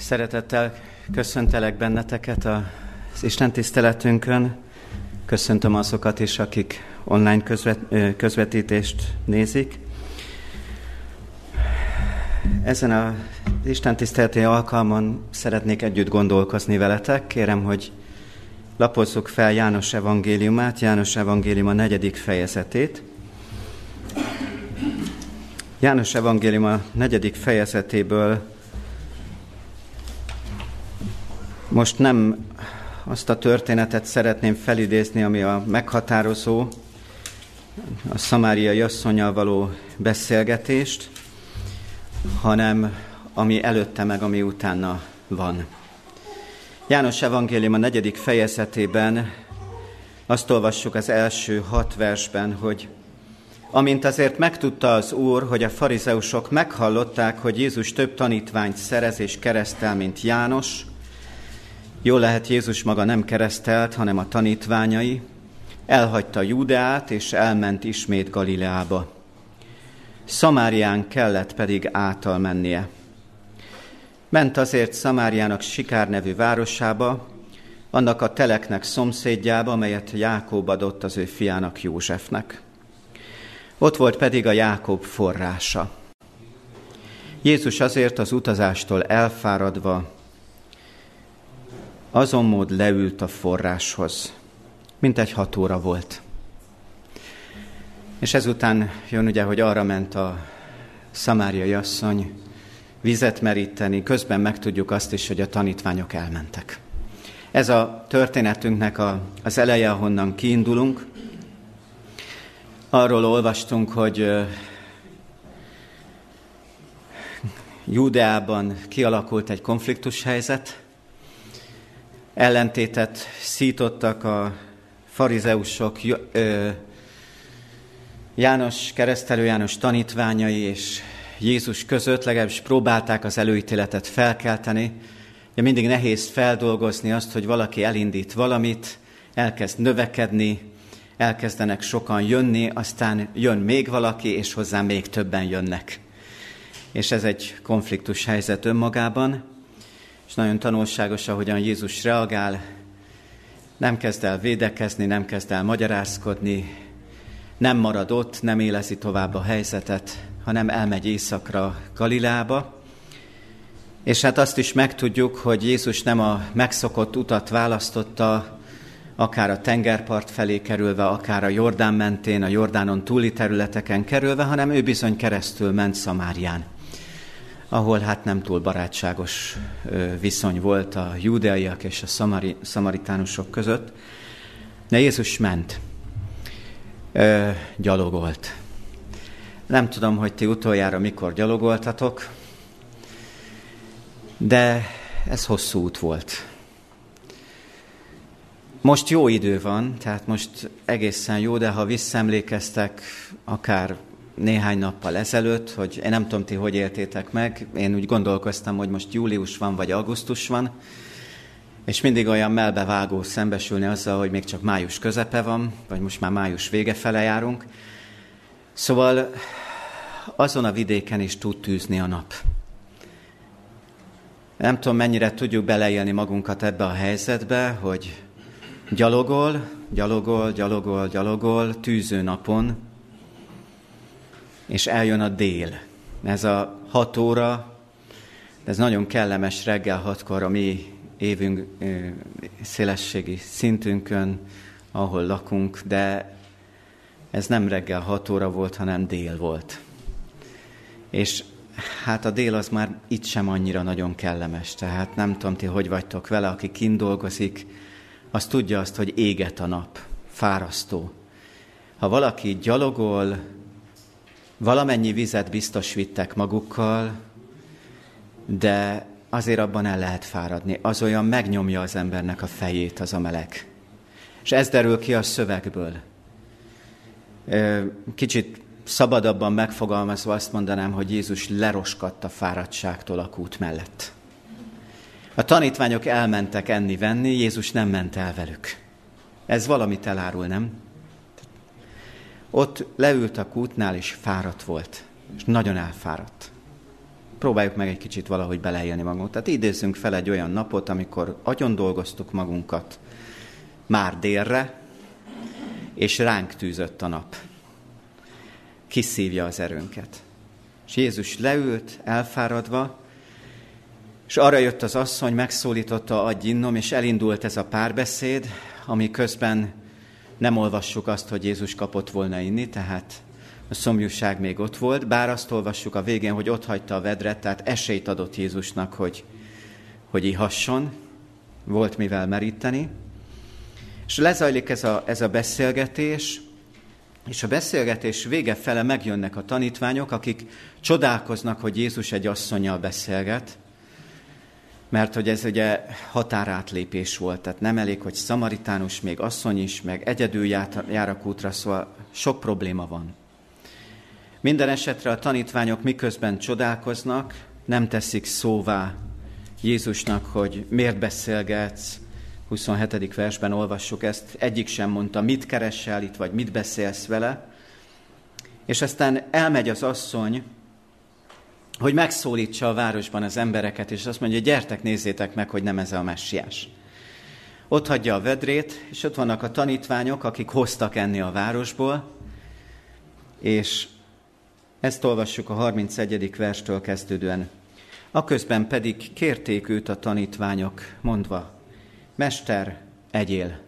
Szeretettel köszöntelek benneteket az Isten tiszteletünkön. Köszöntöm azokat is, akik online közvet, közvetítést nézik. Ezen az Isten tiszteleti alkalmon szeretnék együtt gondolkozni veletek. Kérem, hogy lapozzuk fel János evangéliumát, János evangélium a negyedik fejezetét. János evangélium a negyedik fejezetéből most nem azt a történetet szeretném felidézni, ami a meghatározó, a szamáriai asszonyal való beszélgetést, hanem ami előtte meg, ami utána van. János Evangélium a negyedik fejezetében azt olvassuk az első hat versben, hogy amint azért megtudta az Úr, hogy a farizeusok meghallották, hogy Jézus több tanítványt szerez és keresztel, mint János, Jól lehet Jézus maga nem keresztelt, hanem a tanítványai, elhagyta Júdeát, és elment ismét Galileába. Szamárián kellett pedig által mennie. Ment azért Szamáriának Sikár nevű városába, annak a teleknek szomszédjába, melyet Jákob adott az ő fiának Józsefnek. Ott volt pedig a Jákob forrása. Jézus azért az utazástól elfáradva azon mód leült a forráshoz, mint egy hat óra volt. És ezután jön ugye, hogy arra ment a szamáriai asszony vizet meríteni, közben megtudjuk azt is, hogy a tanítványok elmentek. Ez a történetünknek a, az eleje, ahonnan kiindulunk. Arról olvastunk, hogy Júdeában kialakult egy konfliktus helyzet, ellentétet szítottak a farizeusok, János, keresztelő János tanítványai és Jézus között, legalábbis próbálták az előítéletet felkelteni. Ja, mindig nehéz feldolgozni azt, hogy valaki elindít valamit, elkezd növekedni, elkezdenek sokan jönni, aztán jön még valaki, és hozzá még többen jönnek. És ez egy konfliktus helyzet önmagában és nagyon tanulságos, ahogyan Jézus reagál, nem kezd el védekezni, nem kezd el magyarázkodni, nem marad ott, nem élezi tovább a helyzetet, hanem elmegy északra Galilába. És hát azt is megtudjuk, hogy Jézus nem a megszokott utat választotta, akár a tengerpart felé kerülve, akár a Jordán mentén, a Jordánon túli területeken kerülve, hanem ő bizony keresztül ment Szamárián ahol hát nem túl barátságos viszony volt a júdeaiak és a szamari, szamaritánusok között. De Jézus ment, gyalogolt. Nem tudom, hogy ti utoljára mikor gyalogoltatok, de ez hosszú út volt. Most jó idő van, tehát most egészen jó, de ha visszaemlékeztek, akár néhány nappal ezelőtt, hogy én nem tudom, ti hogy éltétek meg, én úgy gondolkoztam, hogy most július van, vagy augusztus van, és mindig olyan melbevágó szembesülni azzal, hogy még csak május közepe van, vagy most már május vége fele járunk. Szóval azon a vidéken is tud tűzni a nap. Nem tudom, mennyire tudjuk beleélni magunkat ebbe a helyzetbe, hogy gyalogol, gyalogol, gyalogol, gyalogol, tűző napon, és eljön a dél. Ez a hat óra, ez nagyon kellemes reggel hatkor a mi évünk szélességi szintünkön, ahol lakunk, de ez nem reggel hat óra volt, hanem dél volt. És hát a dél az már itt sem annyira nagyon kellemes, tehát nem tudom ti, hogy vagytok vele, aki kint dolgozik, az tudja azt, hogy éget a nap, fárasztó. Ha valaki gyalogol, Valamennyi vizet biztos vittek magukkal, de azért abban el lehet fáradni. Az olyan megnyomja az embernek a fejét, az a meleg. És ez derül ki a szövegből. Kicsit szabadabban megfogalmazva azt mondanám, hogy Jézus leroskadt a fáradtságtól a kút mellett. A tanítványok elmentek enni-venni, Jézus nem ment el velük. Ez valamit elárul, nem? Ott leült a kútnál, és fáradt volt. És nagyon elfáradt. próbáljuk meg egy kicsit valahogy beleélni magunkat. Tehát idézzünk fel egy olyan napot, amikor agyon dolgoztuk magunkat, már délre, és ránk tűzött a nap. Kiszívja az erőnket. És Jézus leült, elfáradva, és arra jött az asszony, megszólította, adj innom, és elindult ez a párbeszéd, ami közben nem olvassuk azt, hogy Jézus kapott volna inni, tehát a szomjúság még ott volt, bár azt olvassuk a végén, hogy ott hagyta a vedret, tehát esélyt adott Jézusnak, hogy, hogy ihasson, volt mivel meríteni. És lezajlik ez a, ez a beszélgetés, és a beszélgetés vége fele megjönnek a tanítványok, akik csodálkoznak, hogy Jézus egy asszonyjal beszélget, mert hogy ez ugye határátlépés volt, tehát nem elég, hogy szamaritánus, még asszony is, meg egyedül jár a kútra, szóval sok probléma van. Minden esetre a tanítványok miközben csodálkoznak, nem teszik szóvá Jézusnak, hogy miért beszélgetsz, 27. versben olvassuk ezt, egyik sem mondta, mit keresel itt, vagy mit beszélsz vele. És aztán elmegy az asszony, hogy megszólítsa a városban az embereket, és azt mondja, gyertek, nézzétek meg, hogy nem ez a messiás. Ott hagyja a vedrét, és ott vannak a tanítványok, akik hoztak enni a városból, és ezt olvassuk a 31. verstől kezdődően. Aközben pedig kérték őt a tanítványok, mondva, Mester, egyél.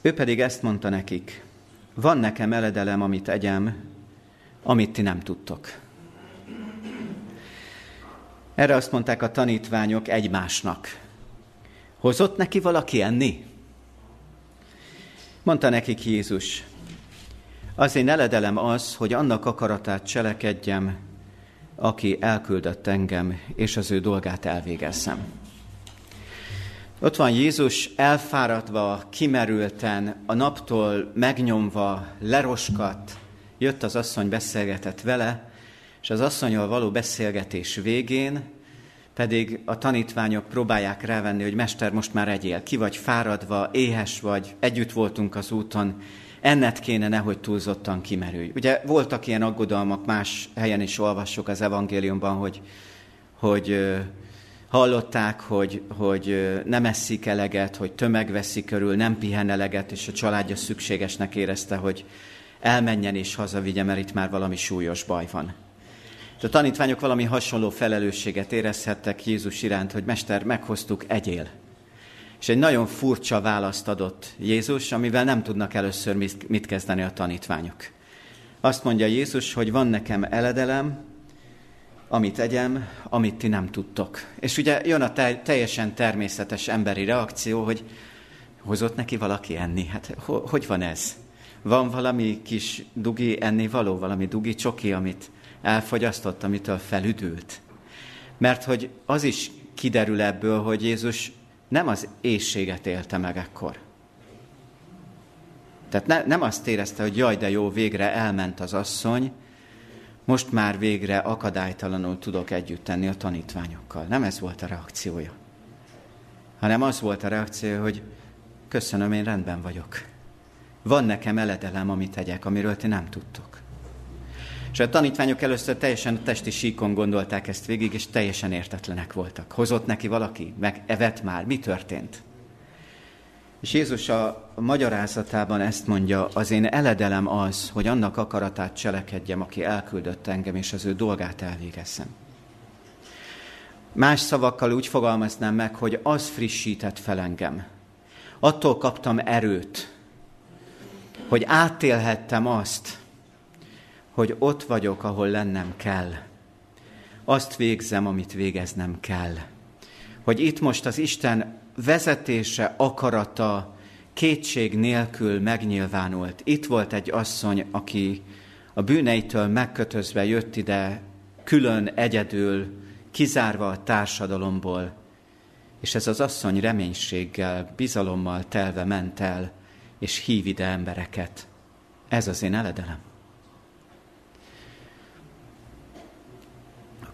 Ő pedig ezt mondta nekik, van nekem eledelem, amit egyem, amit ti nem tudtok. Erre azt mondták a tanítványok egymásnak. Hozott neki valaki enni? Mondta nekik Jézus, az én eledelem az, hogy annak akaratát cselekedjem, aki elküldött engem, és az ő dolgát elvégezzem. Ott van Jézus elfáradva, kimerülten, a naptól megnyomva, leroskat, jött az asszony, beszélgetett vele, és az asszonyal való beszélgetés végén pedig a tanítványok próbálják rávenni, hogy Mester, most már egyél, ki vagy fáradva, éhes vagy, együtt voltunk az úton, ennet kéne nehogy túlzottan kimerülj. Ugye voltak ilyen aggodalmak, más helyen is olvassuk az evangéliumban, hogy, hogy hallották, hogy, hogy nem eszik eleget, hogy tömeg veszi körül, nem pihen eleget, és a családja szükségesnek érezte, hogy elmenjen és hazavigye, mert itt már valami súlyos baj van. A tanítványok valami hasonló felelősséget érezhettek Jézus iránt, hogy Mester, meghoztuk, egyél. És egy nagyon furcsa választ adott Jézus, amivel nem tudnak először mit kezdeni a tanítványok. Azt mondja Jézus, hogy van nekem eledelem, amit egyem, amit ti nem tudtok. És ugye jön a teljesen természetes emberi reakció, hogy hozott neki valaki enni. Hát hogy van ez? Van valami kis dugi enni való, valami dugi csoki, amit elfogyasztott, amitől felüdült. Mert hogy az is kiderül ebből, hogy Jézus nem az éjséget élte meg ekkor. Tehát ne, nem azt érezte, hogy jaj, de jó, végre elment az asszony, most már végre akadálytalanul tudok együtt tenni a tanítványokkal. Nem ez volt a reakciója. Hanem az volt a reakció, hogy köszönöm, én rendben vagyok. Van nekem eledelem, amit tegyek, amiről ti nem tudtok. És a tanítványok először teljesen testi síkon gondolták ezt végig, és teljesen értetlenek voltak. Hozott neki valaki? Meg evett már? Mi történt? És Jézus a magyarázatában ezt mondja, az én eledelem az, hogy annak akaratát cselekedjem, aki elküldött engem, és az ő dolgát elvégezzem. Más szavakkal úgy fogalmaznám meg, hogy az frissített fel engem. Attól kaptam erőt, hogy átélhettem azt, hogy ott vagyok, ahol lennem kell. Azt végzem, amit végeznem kell. Hogy itt most az Isten vezetése, akarata kétség nélkül megnyilvánult. Itt volt egy asszony, aki a bűneitől megkötözve jött ide, külön, egyedül, kizárva a társadalomból, és ez az asszony reménységgel, bizalommal telve ment el, és hív ide embereket. Ez az én eledelem.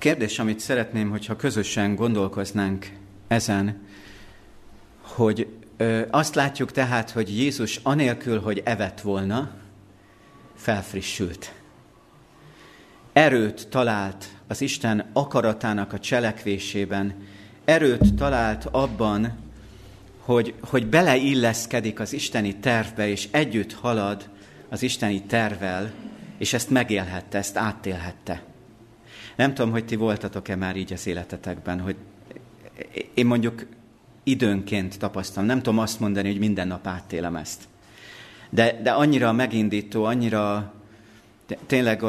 Kérdés, amit szeretném, hogyha közösen gondolkoznánk ezen, hogy ö, azt látjuk tehát, hogy Jézus anélkül, hogy evett volna, felfrissült. erőt talált az Isten akaratának a cselekvésében, erőt talált abban, hogy, hogy beleilleszkedik az isteni tervbe, és együtt halad az isteni tervel, és ezt megélhette, ezt átélhette. Nem tudom, hogy ti voltatok-e már így az életetekben, hogy én mondjuk időnként tapasztalom, nem tudom azt mondani, hogy minden nap átélem ezt. De, de annyira megindító, annyira tényleg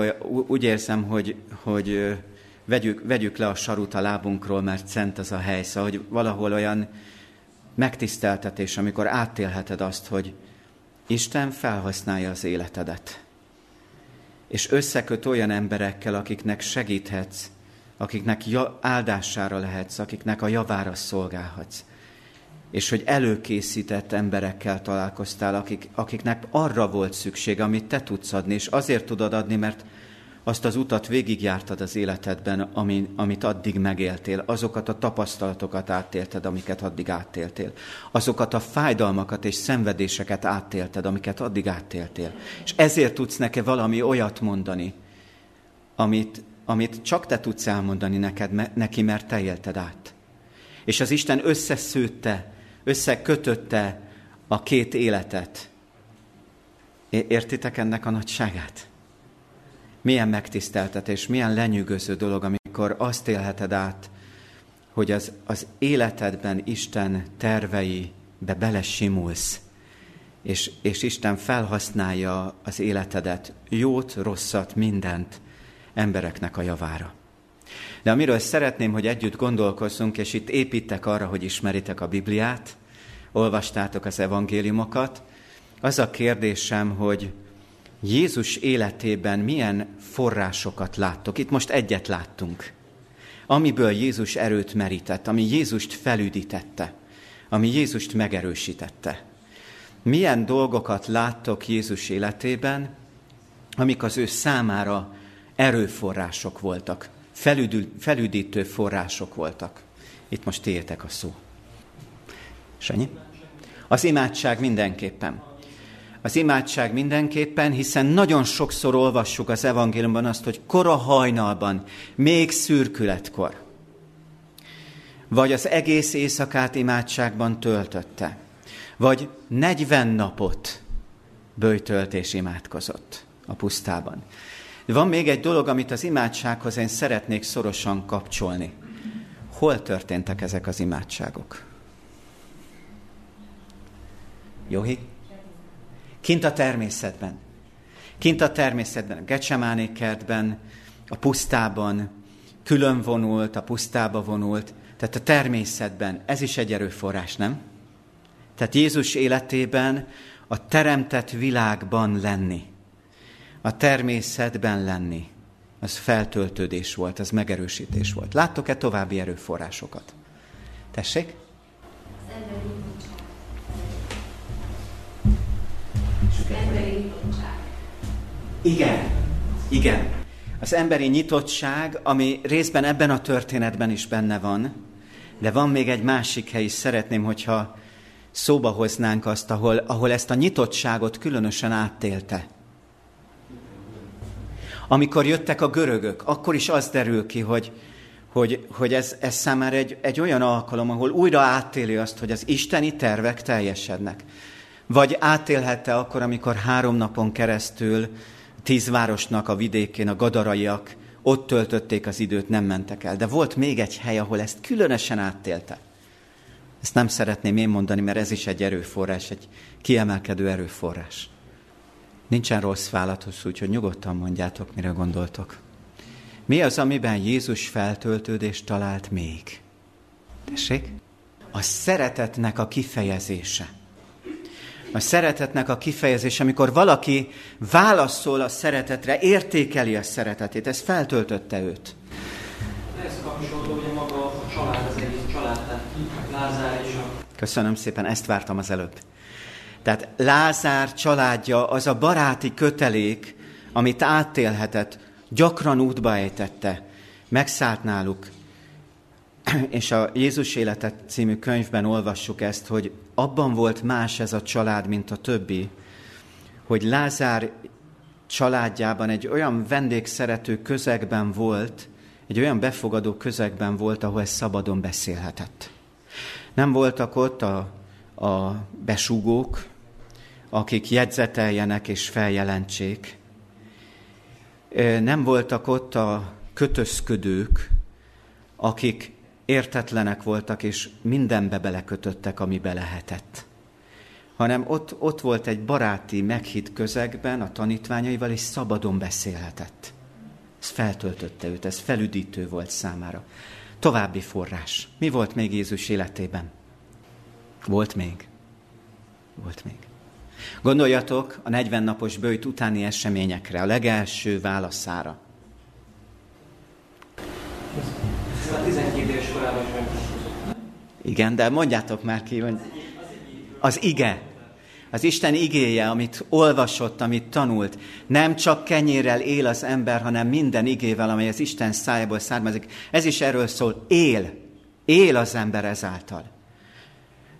úgy érzem, hogy, hogy vegyük, vegyük le a sarut a lábunkról, mert szent az a hely. Szóval, hogy valahol olyan megtiszteltetés, amikor átélheted azt, hogy Isten felhasználja az életedet. És összeköt olyan emberekkel, akiknek segíthetsz, akiknek áldására lehetsz, akiknek a javára szolgálhatsz. És hogy előkészített emberekkel találkoztál, akik, akiknek arra volt szükség, amit te tudsz adni, és azért tudod adni, mert azt az utat végigjártad az életedben, ami, amit addig megéltél, azokat a tapasztalatokat átélted, amiket addig átéltél, azokat a fájdalmakat és szenvedéseket átélted, amiket addig átéltél. És ezért tudsz neki valami olyat mondani, amit, amit csak te tudsz elmondani neked, neki, mert te élted át. És az Isten összeszőtte, összekötötte a két életet. Értitek ennek a nagyságát? Milyen megtiszteltetés, milyen lenyűgöző dolog, amikor azt élheted át, hogy az, az életedben Isten terveibe belesimulsz, és, és Isten felhasználja az életedet, jót, rosszat, mindent embereknek a javára. De amiről szeretném, hogy együtt gondolkozzunk, és itt építek arra, hogy ismeritek a Bibliát, olvastátok az evangéliumokat, az a kérdésem, hogy Jézus életében milyen forrásokat láttok? Itt most egyet láttunk. Amiből Jézus erőt merített, ami Jézust felüdítette, ami Jézust megerősítette. Milyen dolgokat láttok Jézus életében, amik az ő számára erőforrások voltak, felüdül, felüdítő források voltak. Itt most tiétek a szó. Sanyi? Az imádság mindenképpen. Az imádság mindenképpen, hiszen nagyon sokszor olvassuk az evangéliumban azt, hogy kora hajnalban, még szürkületkor, vagy az egész éjszakát imádságban töltötte, vagy 40 napot bőjtölt és imádkozott a pusztában. De van még egy dolog, amit az imádsághoz én szeretnék szorosan kapcsolni. Hol történtek ezek az imádságok? Johi? Kint a természetben. Kint a természetben, a Gecsemáné kertben, a pusztában, külön vonult, a pusztába vonult, tehát a természetben. Ez is egy erőforrás, nem? Tehát Jézus életében a teremtett világban lenni, a természetben lenni, az feltöltődés volt, az megerősítés volt. Láttok-e további erőforrásokat? Tessék? Igen, igen. Az emberi nyitottság, ami részben ebben a történetben is benne van, de van még egy másik hely is, szeretném, hogyha szóba hoznánk azt, ahol, ahol ezt a nyitottságot különösen áttélte. Amikor jöttek a görögök, akkor is az derül ki, hogy, hogy, hogy ez, ez számára egy, egy olyan alkalom, ahol újra áttéli azt, hogy az isteni tervek teljesednek. Vagy átélhette akkor, amikor három napon keresztül tíz városnak a vidékén a gadaraiak ott töltötték az időt, nem mentek el. De volt még egy hely, ahol ezt különösen áttélte. Ezt nem szeretném én mondani, mert ez is egy erőforrás, egy kiemelkedő erőforrás. Nincsen rossz válatos, úgyhogy nyugodtan mondjátok, mire gondoltok. Mi az, amiben Jézus feltöltődést talált még? Tessék? A szeretetnek a kifejezése a szeretetnek a kifejezés, amikor valaki válaszol a szeretetre, értékeli a szeretetét, ez feltöltötte őt. Ez kapcsolódó, hogy maga a család, az egész család, tehát Lázár és a... Köszönöm szépen, ezt vártam az előbb. Tehát Lázár családja az a baráti kötelék, amit átélhetett, gyakran útba ejtette, megszállt náluk, és a Jézus életet című könyvben olvassuk ezt, hogy abban volt más ez a család, mint a többi, hogy Lázár családjában egy olyan vendégszerető közegben volt, egy olyan befogadó közegben volt, ahol ez szabadon beszélhetett. Nem voltak ott a, a besúgók, akik jegyzeteljenek és feljelentsék. Nem voltak ott a kötözködők, akik értetlenek voltak, és mindenbe belekötöttek, ami lehetett. Hanem ott, ott volt egy baráti, meghitt közegben a tanítványaival, és szabadon beszélhetett. Ez feltöltötte őt, ez felüdítő volt számára. További forrás. Mi volt még Jézus életében? Volt még. Volt még. Gondoljatok a 40 napos bőjt utáni eseményekre, a legelső válaszára. 12 éves korában Igen, de mondjátok már ki, hogy az ige. Az Isten igéje, amit olvasott, amit tanult, nem csak kenyérrel él az ember, hanem minden igével, amely az Isten szájából származik. Ez is erről szól, él. Él az ember ezáltal.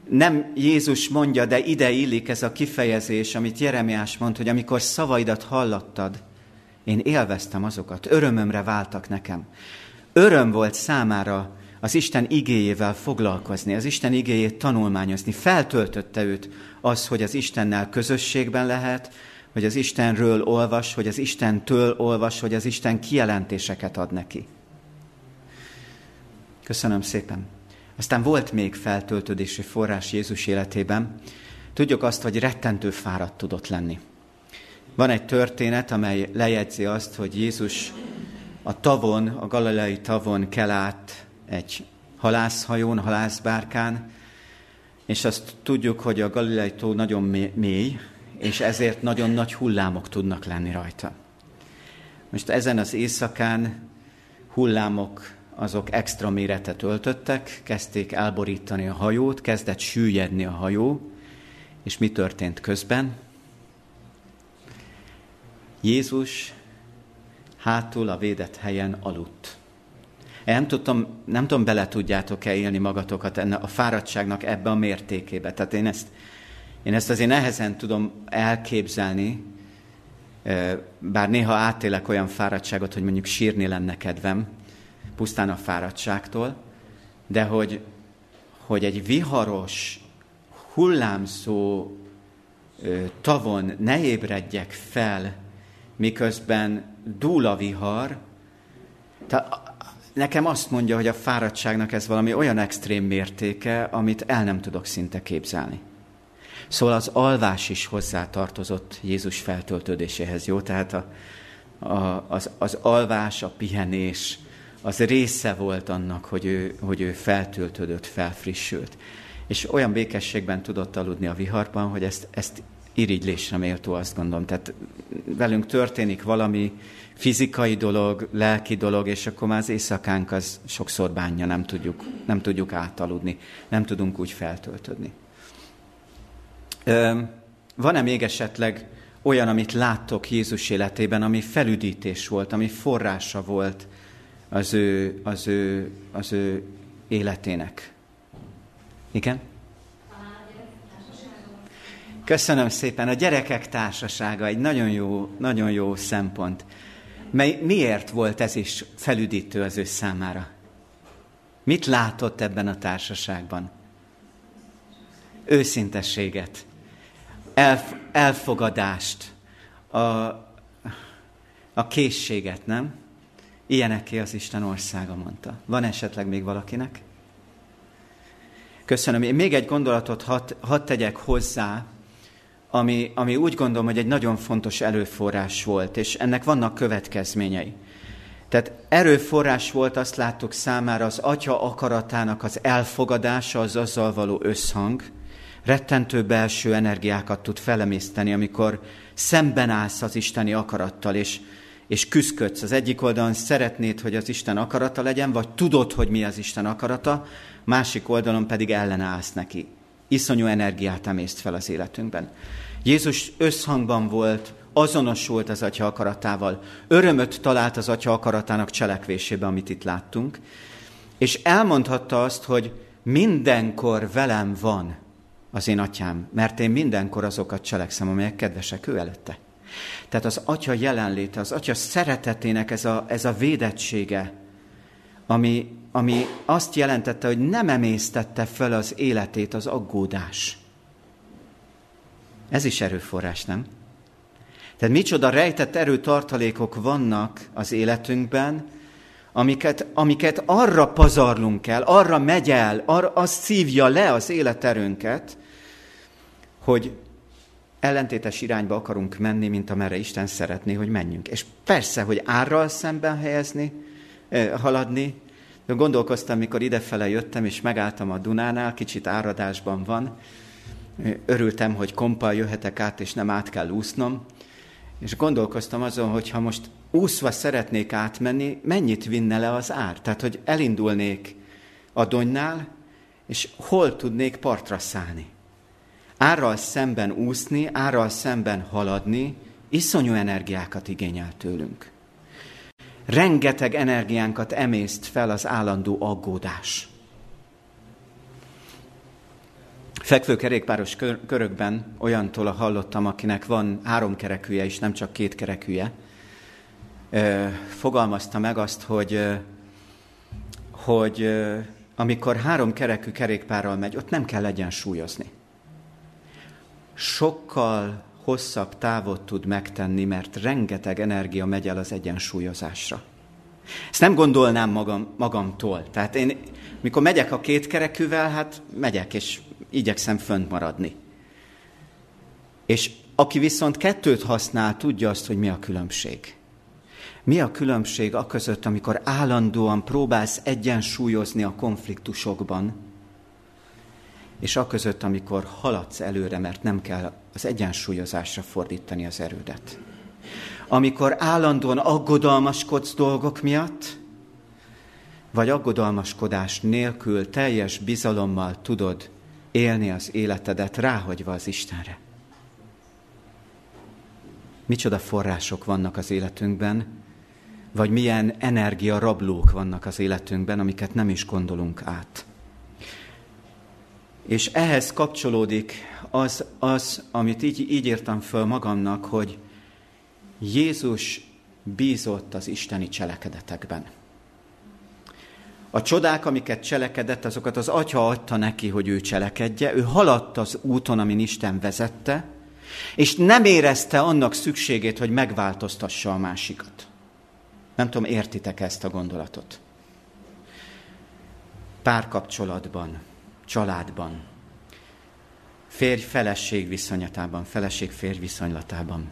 Nem Jézus mondja, de ide illik ez a kifejezés, amit Jeremiás mond, hogy amikor szavaidat hallottad, én élveztem azokat, örömömre váltak nekem. Öröm volt számára az Isten igéjével foglalkozni, az Isten igéjét tanulmányozni. Feltöltötte őt az, hogy az Istennel közösségben lehet, hogy az Istenről olvas, hogy az Istentől olvas, hogy az Isten kijelentéseket ad neki. Köszönöm szépen. Aztán volt még feltöltődési forrás Jézus életében. Tudjuk azt, hogy rettentő fáradt tudott lenni. Van egy történet, amely lejegyzi azt, hogy Jézus a tavon, a galileai tavon kell át egy halászhajón, halászbárkán, és azt tudjuk, hogy a Galilei tó nagyon mély, és ezért nagyon nagy hullámok tudnak lenni rajta. Most ezen az éjszakán hullámok azok extra méretet öltöttek, kezdték elborítani a hajót, kezdett süllyedni a hajó, és mi történt közben? Jézus hátul a védett helyen aludt. Nem, tudtam, nem tudom, bele tudjátok-e élni magatokat enne, a fáradtságnak ebbe a mértékébe. Tehát én ezt, én ezt azért nehezen tudom elképzelni, bár néha átélek olyan fáradtságot, hogy mondjuk sírni lenne kedvem, pusztán a fáradtságtól, de hogy, hogy egy viharos, hullámzó tavon ne ébredjek fel, miközben dúl a vihar, tehát nekem azt mondja, hogy a fáradtságnak ez valami olyan extrém mértéke, amit el nem tudok szinte képzelni. Szóval az alvás is hozzá tartozott Jézus feltöltődéséhez, jó? Tehát a, a, az, az alvás, a pihenés, az része volt annak, hogy ő, hogy ő feltöltődött, felfrissült. És olyan békességben tudott aludni a viharban, hogy ezt, ezt irigylésre méltó, azt gondolom. Tehát velünk történik valami fizikai dolog, lelki dolog, és akkor már az éjszakánk az sokszor bánja, nem tudjuk, nem tudjuk átaludni, nem tudunk úgy feltöltödni. Van-e még esetleg olyan, amit láttok Jézus életében, ami felüdítés volt, ami forrása volt az ő, az ő, az ő életének? Igen? Köszönöm szépen. A gyerekek társasága egy nagyon jó, nagyon jó szempont. Mely, miért volt ez is felüdítő az ő számára? Mit látott ebben a társaságban? Őszintességet, elf, elfogadást, a, a készséget, nem? Ilyeneké az Isten országa, mondta. Van esetleg még valakinek? Köszönöm. Én még egy gondolatot hadd had tegyek hozzá, ami, ami úgy gondolom, hogy egy nagyon fontos előforrás volt, és ennek vannak következményei. Tehát erőforrás volt, azt láttuk számára az atya akaratának az elfogadása, az azzal való összhang, rettentő belső energiákat tud felemészteni, amikor szemben állsz az isteni akarattal, és, és küzdködsz. Az egyik oldalon szeretnéd, hogy az Isten akarata legyen, vagy tudod, hogy mi az Isten akarata, másik oldalon pedig ellenállsz neki. Iszonyú energiát emészt fel az életünkben. Jézus összhangban volt, azonosult az Atya akaratával, örömöt talált az Atya akaratának cselekvésébe, amit itt láttunk, és elmondhatta azt, hogy mindenkor velem van az én atyám, mert én mindenkor azokat cselekszem, amelyek kedvesek ő előtte. Tehát az atya jelenléte, az atya szeretetének ez a, ez a védettsége, ami, ami azt jelentette, hogy nem emésztette fel az életét az aggódás. Ez is erőforrás, nem? Tehát micsoda rejtett erőtartalékok vannak az életünkben, amiket, amiket arra pazarlunk el, arra megy el, arra, az szívja le az életerőnket, hogy ellentétes irányba akarunk menni, mint amerre Isten szeretné, hogy menjünk. És persze, hogy árral szemben helyezni, haladni, de gondolkoztam, mikor idefele jöttem, és megálltam a Dunánál, kicsit áradásban van, örültem, hogy kompal jöhetek át, és nem át kell úsznom, és gondolkoztam azon, hogy ha most úszva szeretnék átmenni, mennyit vinne le az ár? Tehát, hogy elindulnék a donynál, és hol tudnék partra szállni? Árral szemben úszni, árral szemben haladni, iszonyú energiákat igényel tőlünk. Rengeteg energiánkat emészt fel az állandó aggódás. Fekvő kerékpáros kör- körökben olyantól hallottam, akinek van három kerekűje és nem csak két kerekűje, fogalmazta meg azt, hogy, hogy amikor három kerekű kerékpárral megy, ott nem kell egyensúlyozni. Sokkal hosszabb távot tud megtenni, mert rengeteg energia megy el az egyensúlyozásra. Ezt nem gondolnám magam, magamtól. Tehát én, mikor megyek a két kerekűvel, hát megyek, és igyekszem fönt maradni. És aki viszont kettőt használ, tudja azt, hogy mi a különbség. Mi a különbség a között, amikor állandóan próbálsz egyensúlyozni a konfliktusokban, és a között, amikor haladsz előre, mert nem kell az egyensúlyozásra fordítani az erődet. Amikor állandóan aggodalmaskodsz dolgok miatt, vagy aggodalmaskodás nélkül teljes bizalommal tudod élni az életedet ráhagyva az Istenre. Micsoda források vannak az életünkben, vagy milyen energia rablók vannak az életünkben, amiket nem is gondolunk át. És ehhez kapcsolódik az, az amit így, így írtam föl magamnak, hogy Jézus bízott az isteni cselekedetekben. A csodák, amiket cselekedett, azokat az atya adta neki, hogy ő cselekedje. Ő haladt az úton, amin Isten vezette, és nem érezte annak szükségét, hogy megváltoztassa a másikat. Nem tudom, értitek ezt a gondolatot? Párkapcsolatban, családban, férj-feleség viszonyatában, feleség-férj viszonylatában,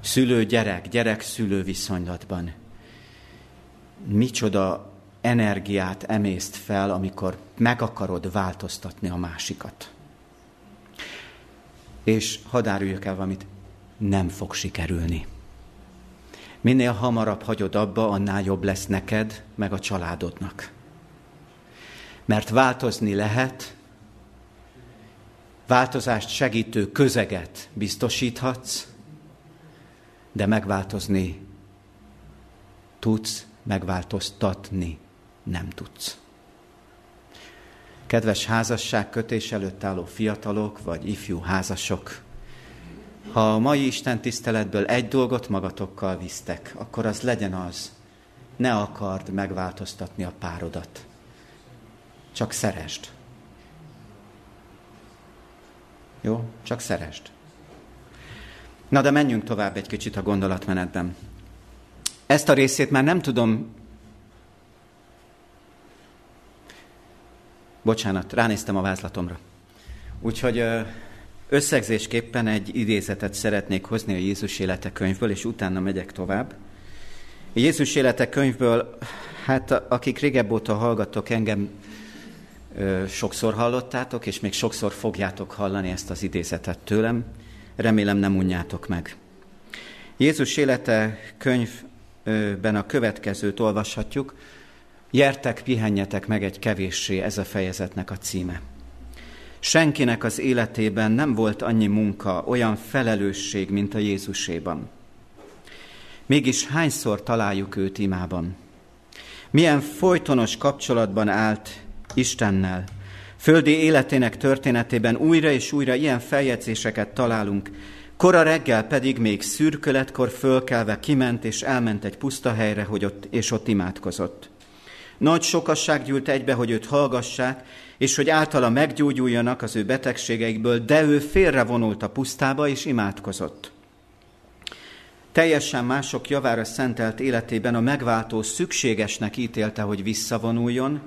szülő-gyerek, gyerek-szülő viszonylatban. Micsoda energiát emészt fel, amikor meg akarod változtatni a másikat. És hadd árüljök el valamit, nem fog sikerülni. Minél hamarabb hagyod abba, annál jobb lesz neked, meg a családodnak. Mert változni lehet, változást segítő közeget biztosíthatsz, de megváltozni tudsz, megváltoztatni nem tudsz. Kedves házasság kötés előtt álló fiatalok vagy ifjú házasok, ha a mai Isten tiszteletből egy dolgot magatokkal visztek, akkor az legyen az, ne akard megváltoztatni a párodat. Csak szerest. Jó? Csak szerest. Na de menjünk tovább egy kicsit a gondolatmenetben. Ezt a részét már nem tudom... Bocsánat, ránéztem a vázlatomra. Úgyhogy Összegzésképpen egy idézetet szeretnék hozni a Jézus élete könyvből, és utána megyek tovább. A Jézus élete könyvből, hát akik régebb óta hallgattok engem, sokszor hallottátok, és még sokszor fogjátok hallani ezt az idézetet tőlem. Remélem nem unjátok meg. Jézus élete könyvben a következőt olvashatjuk. Jertek, pihenjetek meg egy kevéssé, ez a fejezetnek a címe. Senkinek az életében nem volt annyi munka, olyan felelősség, mint a Jézuséban. Mégis hányszor találjuk őt imában? Milyen folytonos kapcsolatban állt Istennel. Földi életének történetében újra és újra ilyen feljegyzéseket találunk. Kora reggel pedig még szürköletkor fölkelve kiment és elment egy puszta helyre, hogy ott, és ott imádkozott. Nagy sokasság gyűlt egybe, hogy őt hallgassák, és hogy általa meggyógyuljanak az ő betegségeikből, de ő félrevonult a pusztába és imádkozott. Teljesen mások javára szentelt életében a megváltó szükségesnek ítélte, hogy visszavonuljon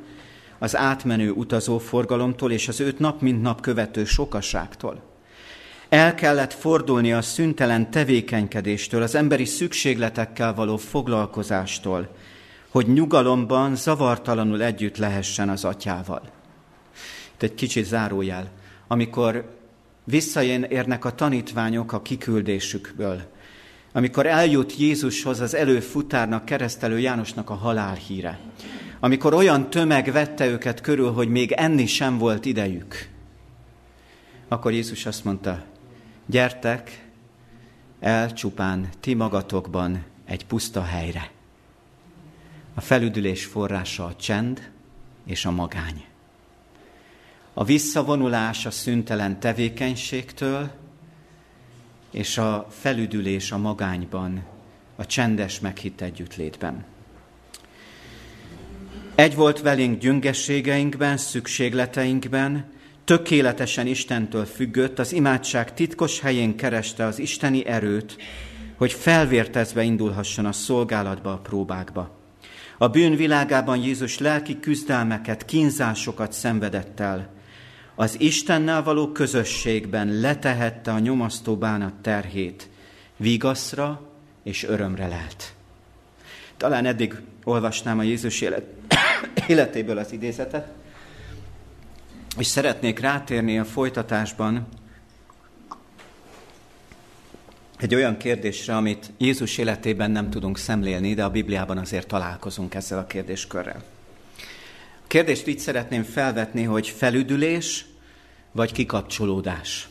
az átmenő utazóforgalomtól és az őt nap mint nap követő sokaságtól. El kellett fordulni a szüntelen tevékenykedéstől, az emberi szükségletekkel való foglalkozástól, hogy nyugalomban, zavartalanul együtt lehessen az atyával. Itt egy kicsit zárójel. Amikor visszaérnek a tanítványok a kiküldésükből, amikor eljut Jézushoz az előfutárnak, keresztelő Jánosnak a halálhíre, amikor olyan tömeg vette őket körül, hogy még enni sem volt idejük, akkor Jézus azt mondta, gyertek el csupán ti magatokban egy puszta helyre. A felüdülés forrása a csend és a magány. A visszavonulás a szüntelen tevékenységtől, és a felüdülés a magányban, a csendes meghitt együttlétben. Egy volt velünk gyöngességeinkben, szükségleteinkben, tökéletesen Istentől függött, az imádság titkos helyén kereste az isteni erőt, hogy felvértezve indulhasson a szolgálatba, a próbákba. A bűn világában Jézus lelki küzdelmeket, kínzásokat szenvedett el. Az Istennel való közösségben letehette a nyomasztó bánat terhét, vigaszra és örömre lelt. Talán eddig olvasnám a Jézus élet, életéből az idézetet, és szeretnék rátérni a folytatásban egy olyan kérdésre, amit Jézus életében nem tudunk szemlélni, de a Bibliában azért találkozunk ezzel a kérdéskörrel. A kérdést így szeretném felvetni, hogy felüdülés vagy kikapcsolódás.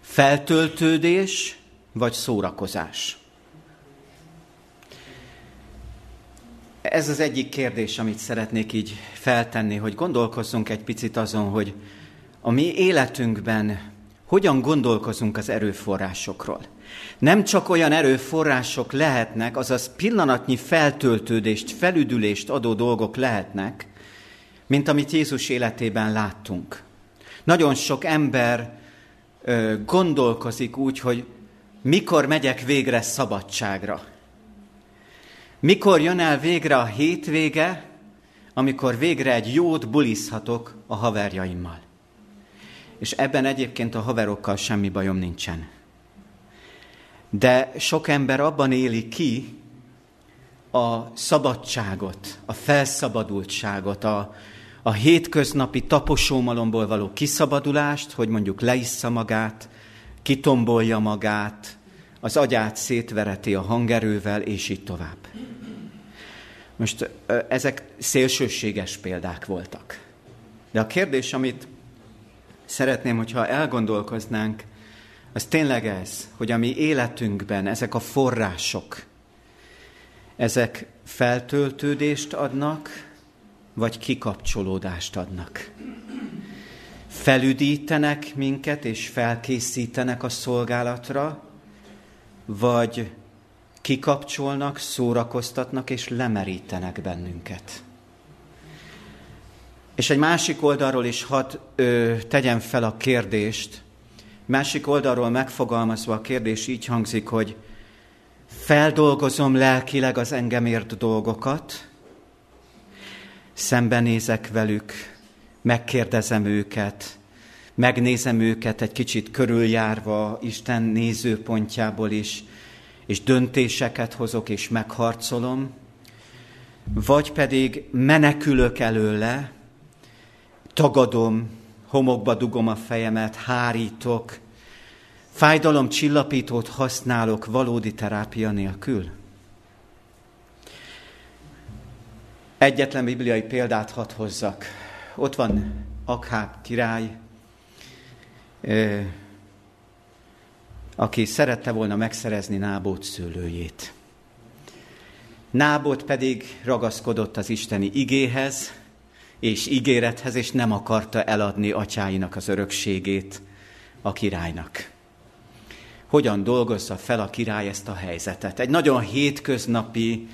Feltöltődés vagy szórakozás. Ez az egyik kérdés, amit szeretnék így feltenni, hogy gondolkozzunk egy picit azon, hogy a mi életünkben hogyan gondolkozunk az erőforrásokról. Nem csak olyan erőforrások lehetnek, azaz pillanatnyi feltöltődést, felüdülést adó dolgok lehetnek, mint amit Jézus életében láttunk. Nagyon sok ember ö, gondolkozik úgy, hogy mikor megyek végre szabadságra. Mikor jön el végre a hétvége, amikor végre egy jót bulizhatok a haverjaimmal. És ebben egyébként a haverokkal semmi bajom nincsen. De sok ember abban éli ki a szabadságot, a felszabadultságot, a, a hétköznapi taposómalomból való kiszabadulást, hogy mondjuk leissza magát, kitombolja magát, az agyát szétvereti a hangerővel, és így tovább. Most ezek szélsőséges példák voltak. De a kérdés, amit szeretném, hogyha elgondolkoznánk, az tényleg ez, hogy a mi életünkben ezek a források, ezek feltöltődést adnak, vagy kikapcsolódást adnak. Felüdítenek minket és felkészítenek a szolgálatra, vagy kikapcsolnak, szórakoztatnak és lemerítenek bennünket. És egy másik oldalról is ö, tegyem fel a kérdést, másik oldalról megfogalmazva a kérdés így hangzik, hogy feldolgozom lelkileg az engem ért dolgokat, szembenézek velük, megkérdezem őket, megnézem őket egy kicsit körüljárva Isten nézőpontjából is, és döntéseket hozok és megharcolom, vagy pedig menekülök előle, tagadom, homokba dugom a fejemet, hárítok, fájdalom csillapítót használok valódi terápia nélkül. Egyetlen bibliai példát hadd hozzak. Ott van Akháb király, aki szerette volna megszerezni Nábót szőlőjét. Nábot pedig ragaszkodott az isteni igéhez és ígérethez, és nem akarta eladni atyáinak az örökségét a királynak. hogyan dolgozza fel a király ezt a helyzetet. Egy nagyon hétköznapi,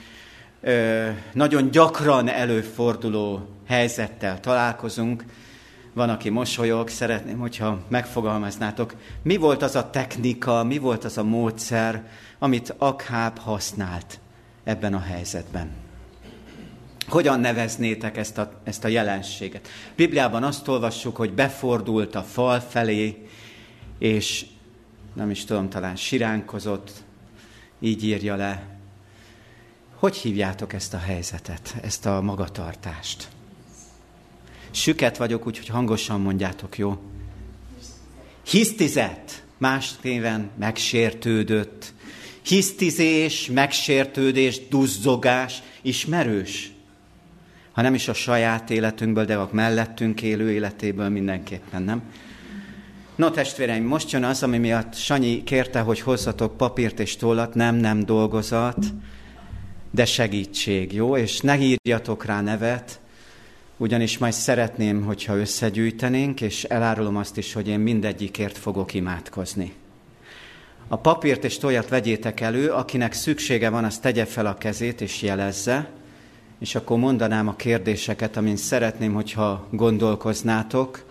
nagyon gyakran előforduló helyzettel találkozunk. Van, aki mosolyog, szeretném, hogyha megfogalmaznátok, mi volt az a technika, mi volt az a módszer, amit Akháb használt ebben a helyzetben. Hogyan neveznétek ezt a, ezt a jelenséget? Bibliában azt olvassuk, hogy befordult a fal felé, és nem is tudom, talán siránkozott, így írja le. Hogy hívjátok ezt a helyzetet, ezt a magatartást? Süket vagyok, úgyhogy hangosan mondjátok, jó? Hisztizett, más néven megsértődött. Hisztizés, megsértődés, duzzogás, ismerős. Ha nem is a saját életünkből, de a mellettünk élő életéből mindenképpen, nem? No testvéreim, most jön az, ami miatt Sanyi kérte, hogy hozzatok papírt és tollat, nem, nem dolgozat, de segítség, jó? És ne írjatok rá nevet, ugyanis majd szeretném, hogyha összegyűjtenénk, és elárulom azt is, hogy én mindegyikért fogok imádkozni. A papírt és tojat vegyétek elő, akinek szüksége van, az tegye fel a kezét és jelezze, és akkor mondanám a kérdéseket, amin szeretném, hogyha gondolkoznátok,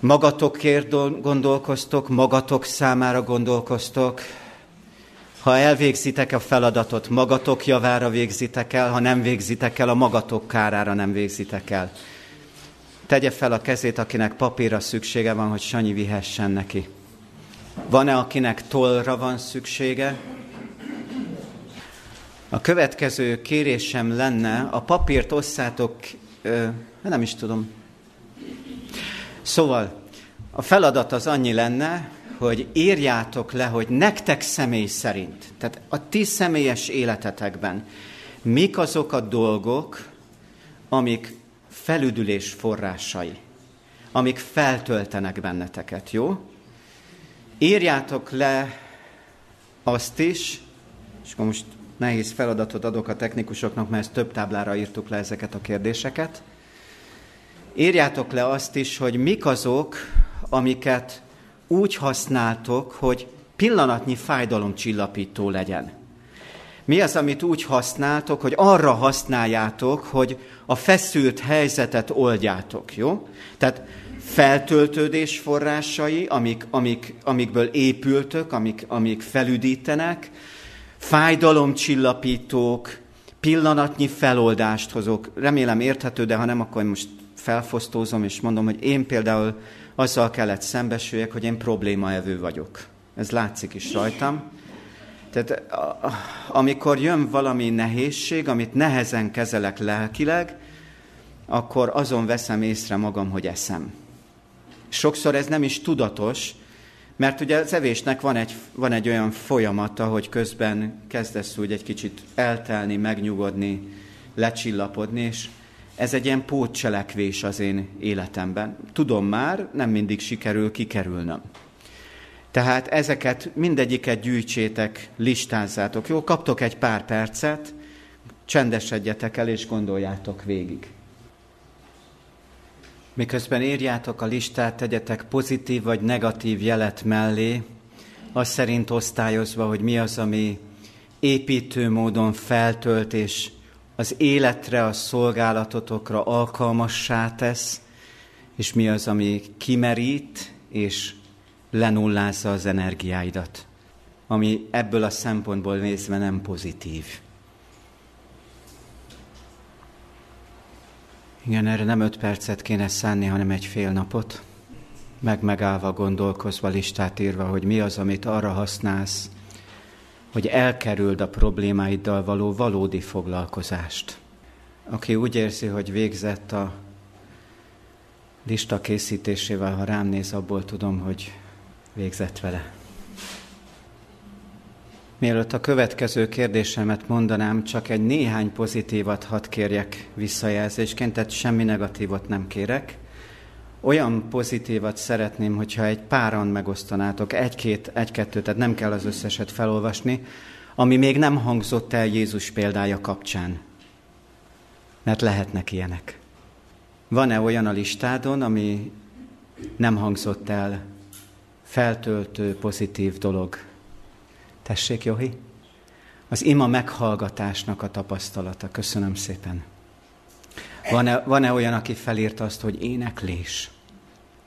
magatokért gondolkoztok, magatok számára gondolkoztok. Ha elvégzitek a feladatot, magatok javára végzitek el, ha nem végzitek el, a magatok kárára nem végzitek el. Tegye fel a kezét, akinek papírra szüksége van, hogy Sanyi vihessen neki. Van-e, akinek tollra van szüksége? A következő kérésem lenne, a papírt osszátok, ö, nem is tudom, Szóval a feladat az annyi lenne, hogy írjátok le, hogy nektek személy szerint, tehát a ti személyes életetekben mik azok a dolgok, amik felüdülés forrásai, amik feltöltenek benneteket, jó? Írjátok le azt is, és akkor most nehéz feladatot adok a technikusoknak, mert több táblára írtuk le ezeket a kérdéseket, írjátok le azt is, hogy mik azok, amiket úgy használtok, hogy pillanatnyi fájdalomcsillapító legyen. Mi az, amit úgy használtok, hogy arra használjátok, hogy a feszült helyzetet oldjátok, jó? Tehát feltöltődés forrásai, amik, amik, amikből épültök, amik, amik felüdítenek, fájdalomcsillapítók, pillanatnyi feloldást hozok. Remélem érthető, de ha nem, akkor most felfosztózom, és mondom, hogy én például azzal kellett szembesüljek, hogy én problémaevő vagyok. Ez látszik is rajtam. Tehát amikor jön valami nehézség, amit nehezen kezelek lelkileg, akkor azon veszem észre magam, hogy eszem. Sokszor ez nem is tudatos, mert ugye az evésnek van egy, van egy olyan folyamata, hogy közben kezdesz úgy egy kicsit eltelni, megnyugodni, lecsillapodni, és ez egy ilyen pótcselekvés az én életemben. Tudom már, nem mindig sikerül kikerülnöm. Tehát ezeket mindegyiket gyűjtsétek, listázzátok. Jó, kaptok egy pár percet, csendesedjetek el és gondoljátok végig. Miközben írjátok a listát, tegyetek pozitív vagy negatív jelet mellé, az szerint osztályozva, hogy mi az, ami építő módon feltölt és az életre, a szolgálatotokra alkalmassá tesz, és mi az, ami kimerít és lenullázza az energiáidat, ami ebből a szempontból nézve nem pozitív. Igen, erre nem öt percet kéne szánni, hanem egy fél napot, meg megállva gondolkozva, listát írva, hogy mi az, amit arra használsz, hogy elkerüld a problémáiddal való valódi foglalkozást. Aki úgy érzi, hogy végzett a lista készítésével, ha rám néz, abból tudom, hogy végzett vele. Mielőtt a következő kérdésemet mondanám, csak egy néhány pozitívat hadd kérjek visszajelzésként, tehát semmi negatívot nem kérek olyan pozitívat szeretném, hogyha egy páran megosztanátok, egy-két, egy-kettő, tehát nem kell az összeset felolvasni, ami még nem hangzott el Jézus példája kapcsán. Mert lehetnek ilyenek. Van-e olyan a listádon, ami nem hangzott el feltöltő, pozitív dolog. Tessék, Johi? Az ima meghallgatásnak a tapasztalata. Köszönöm szépen. Van-e, van-e olyan, aki felírta azt, hogy éneklés?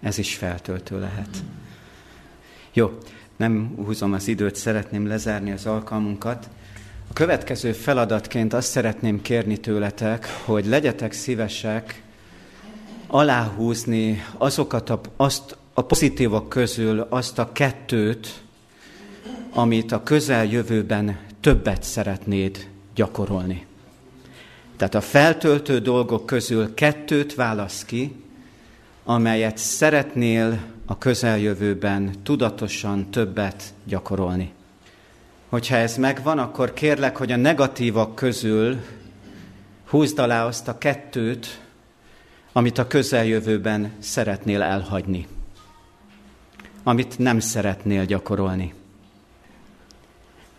Ez is feltöltő lehet. Jó, nem húzom az időt, szeretném lezárni az alkalmunkat. A következő feladatként azt szeretném kérni tőletek, hogy legyetek szívesek aláhúzni azokat a, azt a pozitívak közül azt a kettőt, amit a közeljövőben többet szeretnéd gyakorolni. Tehát a feltöltő dolgok közül kettőt válasz ki, amelyet szeretnél a közeljövőben tudatosan többet gyakorolni. Hogyha ez megvan, akkor kérlek, hogy a negatívak közül húzd alá azt a kettőt, amit a közeljövőben szeretnél elhagyni, amit nem szeretnél gyakorolni.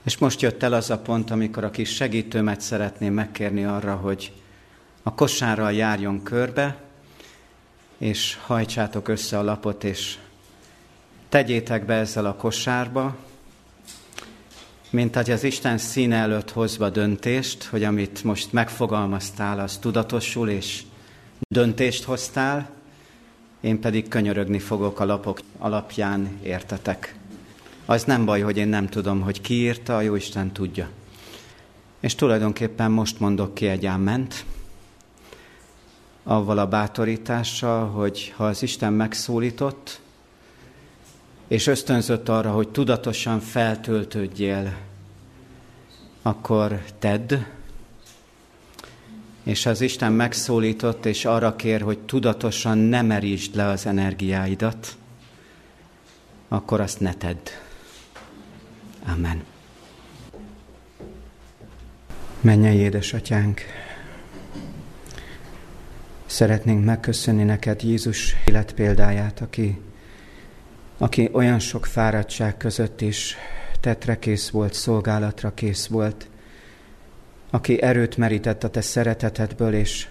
És most jött el az a pont, amikor a kis segítőmet szeretném megkérni arra, hogy a kosárral járjon körbe, és hajtsátok össze a lapot, és tegyétek be ezzel a kosárba, mint hogy az Isten színe előtt hozva döntést, hogy amit most megfogalmaztál, az tudatosul, és döntést hoztál, én pedig könyörögni fogok a lapok alapján, értetek. Az nem baj, hogy én nem tudom, hogy ki írta, a Jóisten tudja. És tulajdonképpen most mondok ki egy áment, avval a bátorítással, hogy ha az Isten megszólított, és ösztönzött arra, hogy tudatosan feltöltődjél, akkor tedd, és az Isten megszólított, és arra kér, hogy tudatosan ne merítsd le az energiáidat, akkor azt ne tedd. Amen. Mennyei édesatyánk, szeretnénk megköszönni neked Jézus életpéldáját, aki, aki olyan sok fáradtság között is tetre kész volt, szolgálatra kész volt, aki erőt merített a te szeretetedből, és,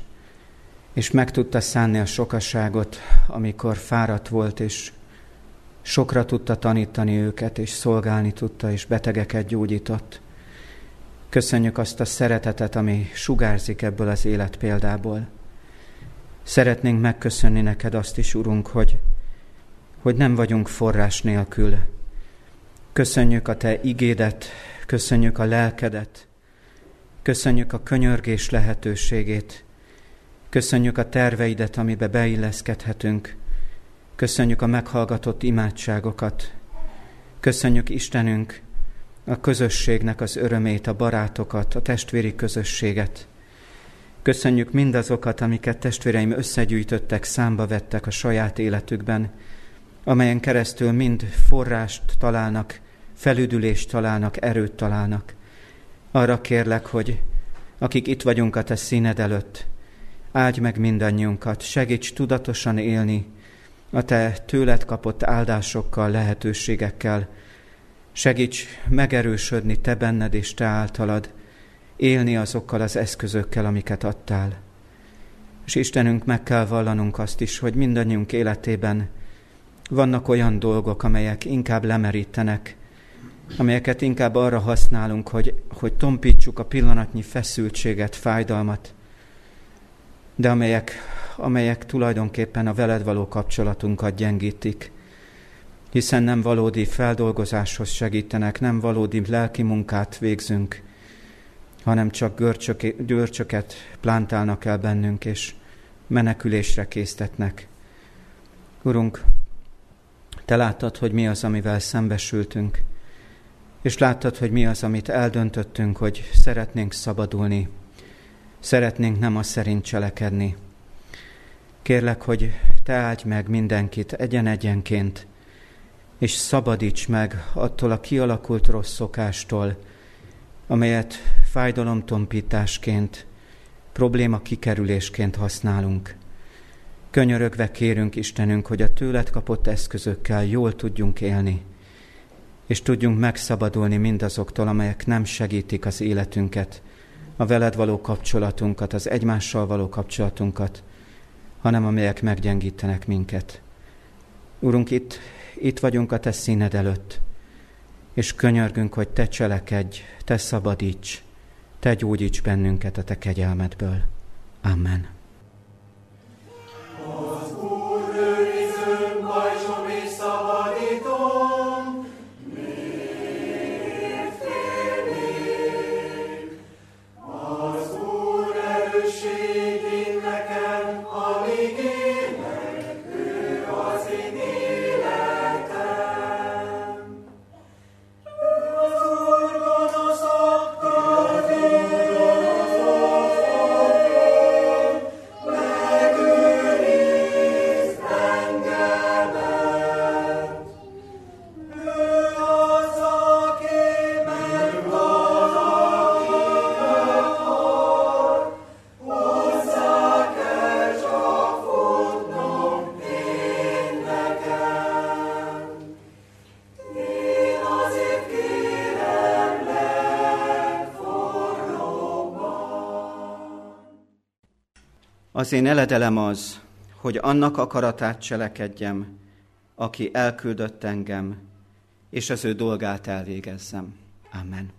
és meg tudta szánni a sokasságot, amikor fáradt volt, és sokra tudta tanítani őket, és szolgálni tudta, és betegeket gyógyított. Köszönjük azt a szeretetet, ami sugárzik ebből az életpéldából. Szeretnénk megköszönni neked azt is, Urunk, hogy, hogy nem vagyunk forrás nélkül. Köszönjük a Te igédet, köszönjük a lelkedet, köszönjük a könyörgés lehetőségét, köszönjük a terveidet, amibe beilleszkedhetünk, Köszönjük a meghallgatott imádságokat. Köszönjük Istenünk a közösségnek az örömét, a barátokat, a testvéri közösséget. Köszönjük mindazokat, amiket testvéreim összegyűjtöttek, számba vettek a saját életükben, amelyen keresztül mind forrást találnak, felüdülést találnak, erőt találnak. Arra kérlek, hogy akik itt vagyunk a te színed előtt, áldj meg mindannyiunkat, segíts tudatosan élni a te tőled kapott áldásokkal, lehetőségekkel. Segíts megerősödni te benned és te általad, élni azokkal az eszközökkel, amiket adtál. És Istenünk, meg kell vallanunk azt is, hogy mindannyiunk életében vannak olyan dolgok, amelyek inkább lemerítenek, amelyeket inkább arra használunk, hogy, hogy tompítsuk a pillanatnyi feszültséget, fájdalmat, de amelyek amelyek tulajdonképpen a veled való kapcsolatunkat gyengítik, hiszen nem valódi feldolgozáshoz segítenek, nem valódi lelki munkát végzünk, hanem csak görcsök, görcsöket plántálnak el bennünk, és menekülésre késztetnek. Urunk, Te láttad, hogy mi az, amivel szembesültünk, és láttad, hogy mi az, amit eldöntöttünk, hogy szeretnénk szabadulni, szeretnénk nem a szerint cselekedni, Kérlek, hogy te áldj meg mindenkit egyen-egyenként, és szabadíts meg attól a kialakult rossz szokástól, amelyet fájdalomtompításként, probléma kikerülésként használunk. Könyörögve kérünk Istenünk, hogy a tőled kapott eszközökkel jól tudjunk élni, és tudjunk megszabadulni mindazoktól, amelyek nem segítik az életünket, a veled való kapcsolatunkat, az egymással való kapcsolatunkat, hanem amelyek meggyengítenek minket. Urunk, itt, itt vagyunk a Te színed előtt, és könyörgünk, hogy Te cselekedj, Te szabadíts, Te gyógyíts bennünket a Te kegyelmedből. Amen. Az én eledelem az, hogy annak akaratát cselekedjem, aki elküldött engem, és az ő dolgát elvégezzem. Amen.